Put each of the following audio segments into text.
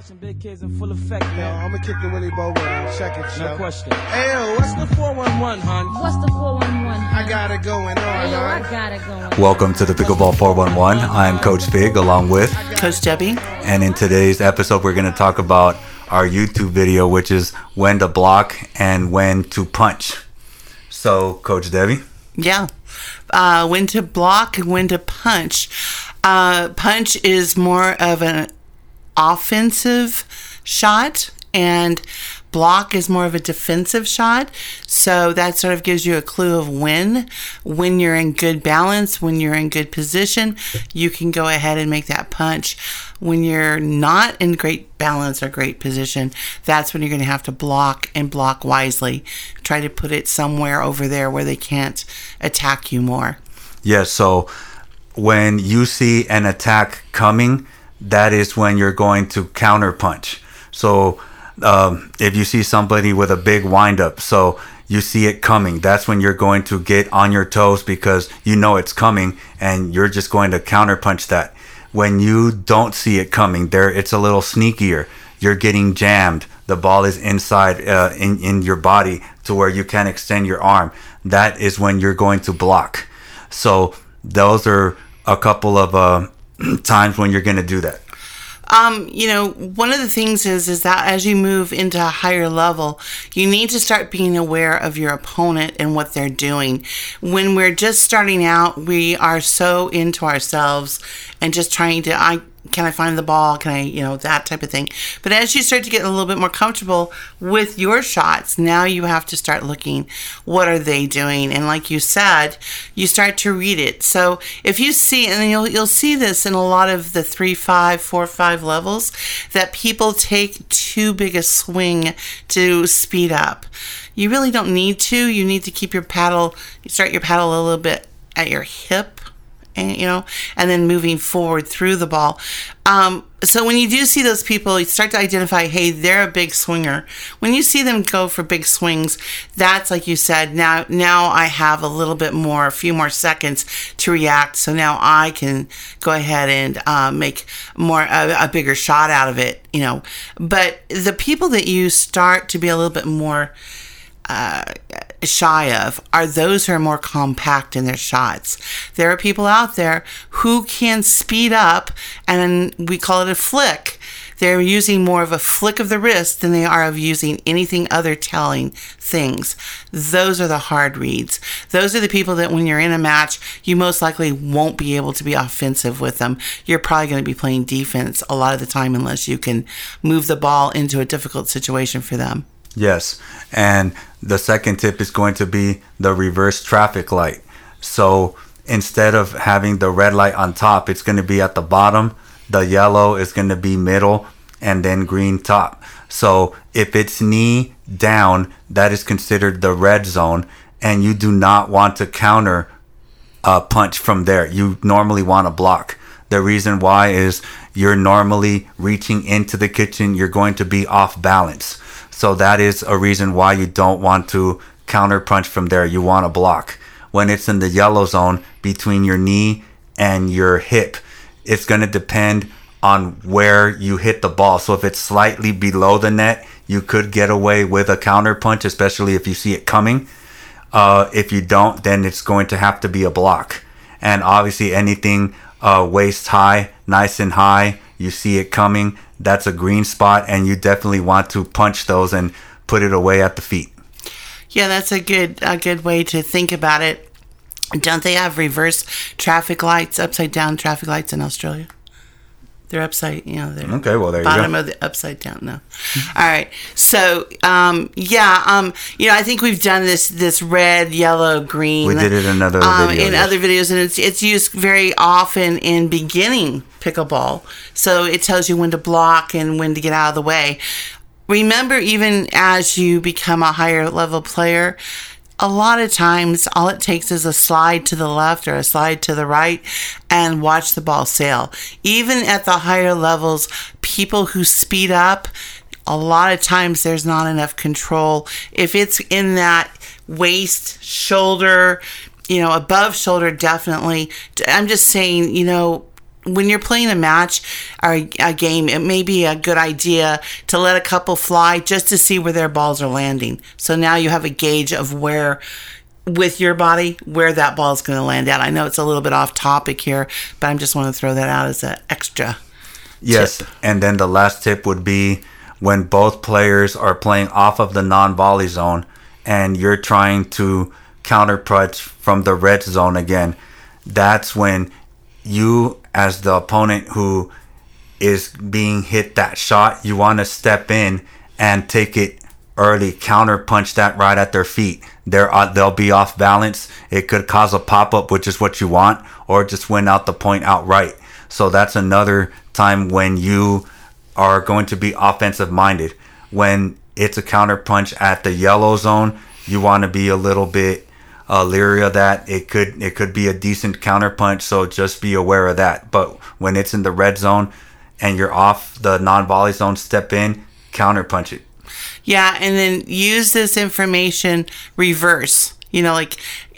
question, big kids in full effect, Yo, man. I'ma kick it Willie Bow round. Check it, No question. Hey, yo, what's the 411, hon? What's the 411? I got it going on, Hey, yo, I got it going. Welcome to the Pickleball 411. I'm Coach Fig along with, Coach Debi. and in today's episode, we're going to talk about our YouTube video, which is when to block and when to punch. So, Coach Debi, Yeah. Uh, when to block and when to punch. Uh, punch is more of an offensive shot, and block is more of a defensive shot. So that sort of gives you a clue of when. When you're in good balance, when you're in good position, you can go ahead and make that punch. When you're not in great balance or great position, that's when you're going to have to block and block wisely. Try to put it somewhere over there where they can't attack you more. yes, so when you see an attack coming, that is when you're going to counter punch. So, um, if you see somebody with a big windup, so you see it coming, that's when you're going to get on your toes because you know it's coming and you're just going to counter punch that. When you don't see it coming, there it's a little sneakier. You're getting jammed. The ball is inside uh, in in your body to where you can't extend your arm. That is when you're going to block. So those are a couple of uh, times when you're going to do that. Um, you know, one of the things is is that as you move into a higher level, you need to start being aware of your opponent and what they're doing. When we're just starting out, we are so into ourselves and just trying to I can I find the ball? Can I, you know, that type of thing. But as you start to get a little bit more comfortable with your shots, now you have to start looking what are they doing? And like you said, you start to read it. So if you see and you'll you'll see this in a lot of the three, five, four, five levels, that people take too big a swing to speed up. You really don't need to. You need to keep your paddle you start your paddle a little bit at your hip and you know, and then moving forward through the ball. Um, so when you do see those people, you start to identify, hey, they're a big swinger. When you see them go for big swings, that's like you said. Now, now I have a little bit more, a few more seconds to react. So now I can go ahead and uh, make more a, a bigger shot out of it. You know, but the people that you start to be a little bit more uh, shy of are those who are more compact in their shots. There are people out there who can speed up, and we call it a flick. They're using more of a flick of the wrist than they are of using anything other telling things. Those are the hard reads. Those are the people that when you're in a match, you most likely won't be able to be offensive with them. You're probably going to be playing defense a lot of the time unless you can move the ball into a difficult situation for them. Yes. And the second tip is going to be the reverse traffic light. So instead of having the red light on top, it's going to be at the bottom. The yellow is going to be middle and then green top. So if it's knee down, that is considered the red zone. And you do not want to counter a punch from there. You normally want to block. The reason why is you're normally reaching into the kitchen, you're going to be off balance. So that is a reason why you don't want to counter punch from there. You want to block. When it's in the yellow zone between your knee and your hip, it's going to depend on where you hit the ball. So if it's slightly below the net, you could get away with a counter punch, especially if you see it coming. Uh, if you don't, then it's going to have to be a block. And obviously, anything uh, waist high, nice and high, you see it coming, that's a green spot, and you definitely want to punch those and put it away at the feet. Yeah, that's a good a good way to think about it. Don't they have reverse traffic lights, upside down traffic lights in Australia? They're upside, you know, they're Okay, well, there you bottom go. of the upside down. No, all right. So, um, yeah, um, you know, I think we've done this this red, yellow, green. We did it in another um, video, In other videos, and it's it's used very often in beginning pickleball. So it tells you when to block and when to get out of the way. Remember, even as you become a higher level player, a lot of times all it takes is a slide to the left or a slide to the right and watch the ball sail. Even at the higher levels, people who speed up, a lot of times there's not enough control. If it's in that waist, shoulder, you know, above shoulder, definitely. I'm just saying, you know, when you're playing a match or a, game, it may be a good idea to let a couple fly just to see where their balls are landing. So now you have a gauge of where with your body where that ball is going to land at. I know it's a little bit off topic here, but I'm just want to throw that out as an extra. Yes, tip. and then the last tip would be when both players are playing off of the non-volley zone and you're trying to counter punch from the red zone again. That's when you as the opponent who is being hit that shot, you want to step in and take it early, counter punch that right at their feet. They're uh, they'll be off balance. It could cause a pop up, which is what you want, or just win out the point outright. So that's another time when you are going to be offensive minded. When it's a counter punch at the yellow zone, you want to be a little bit uh, leery of that. It could it could be a decent counter punch, so just be aware of that. But when it's in the red zone and you're off the non volley zone, step in, counter punch it. Yeah, and then use this information reverse. You know, like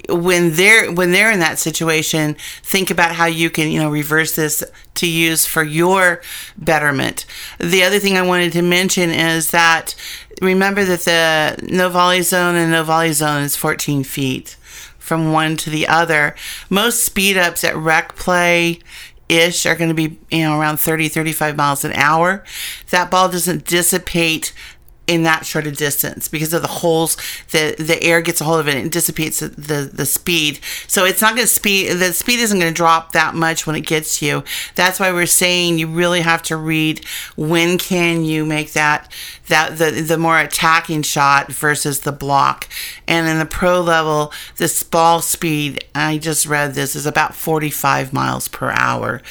when they're when they're in that situation, think about how you can, you know, reverse this to use for your betterment. The other thing I wanted to mention is that remember that the no volley zone and no volley zone is 14 feet from one to the other. Most speed ups at rec play ish are going to be you know around 30 35 miles an hour that ball doesn't dissipate in that short of distance because of the holes the the air gets a hold of it and it dissipates the, the, the speed. So it's not going to speed the speed isn't going to drop that much when it gets to you. That's why we're saying you really have to read when can you make that that the the more attacking shot versus the block. And in the pro level the ball speed i just read this is about 45 miles per hour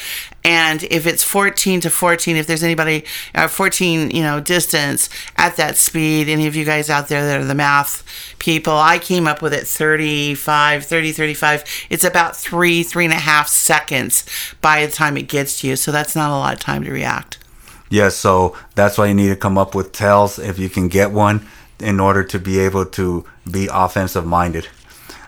and if it's 14 to 14 if there's anybody uh, 14 you know distance at that speed any of you guys out there that are the math people i came up with it 35 30 35 it's about three three and a half seconds by the time it gets to you so that's not a lot of time to react Yeah, so that's why you need to come up with tells if you can get one in order to be able to be offensive minded.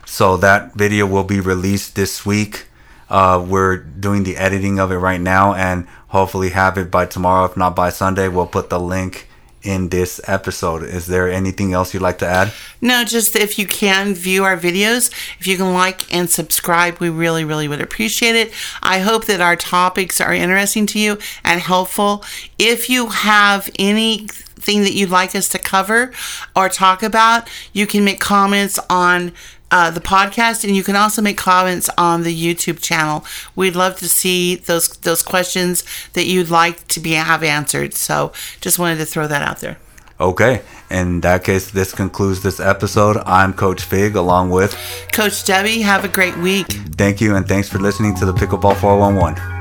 So that video will be released this week. Uh, we're doing the editing of it right now and hopefully have it by tomorrow. If not by Sunday, we'll put the link in this episode. Is there anything else you'd like to add? No, just if you can view our videos, if you can like and subscribe, we really, really would appreciate it. I hope that our topics are interesting to you and helpful. If you have anything that you'd like us to cover or talk about, you can make comments on uh, the podcast, and you can also make comments on the YouTube channel. We'd love to see those those questions that you'd like to be have answered. So, just wanted to throw that out there. Okay. In that case, this concludes this episode. I'm Coach Fig along with Coach Debi, have a great week. thank you and thanks for listening to the Pickleball 411.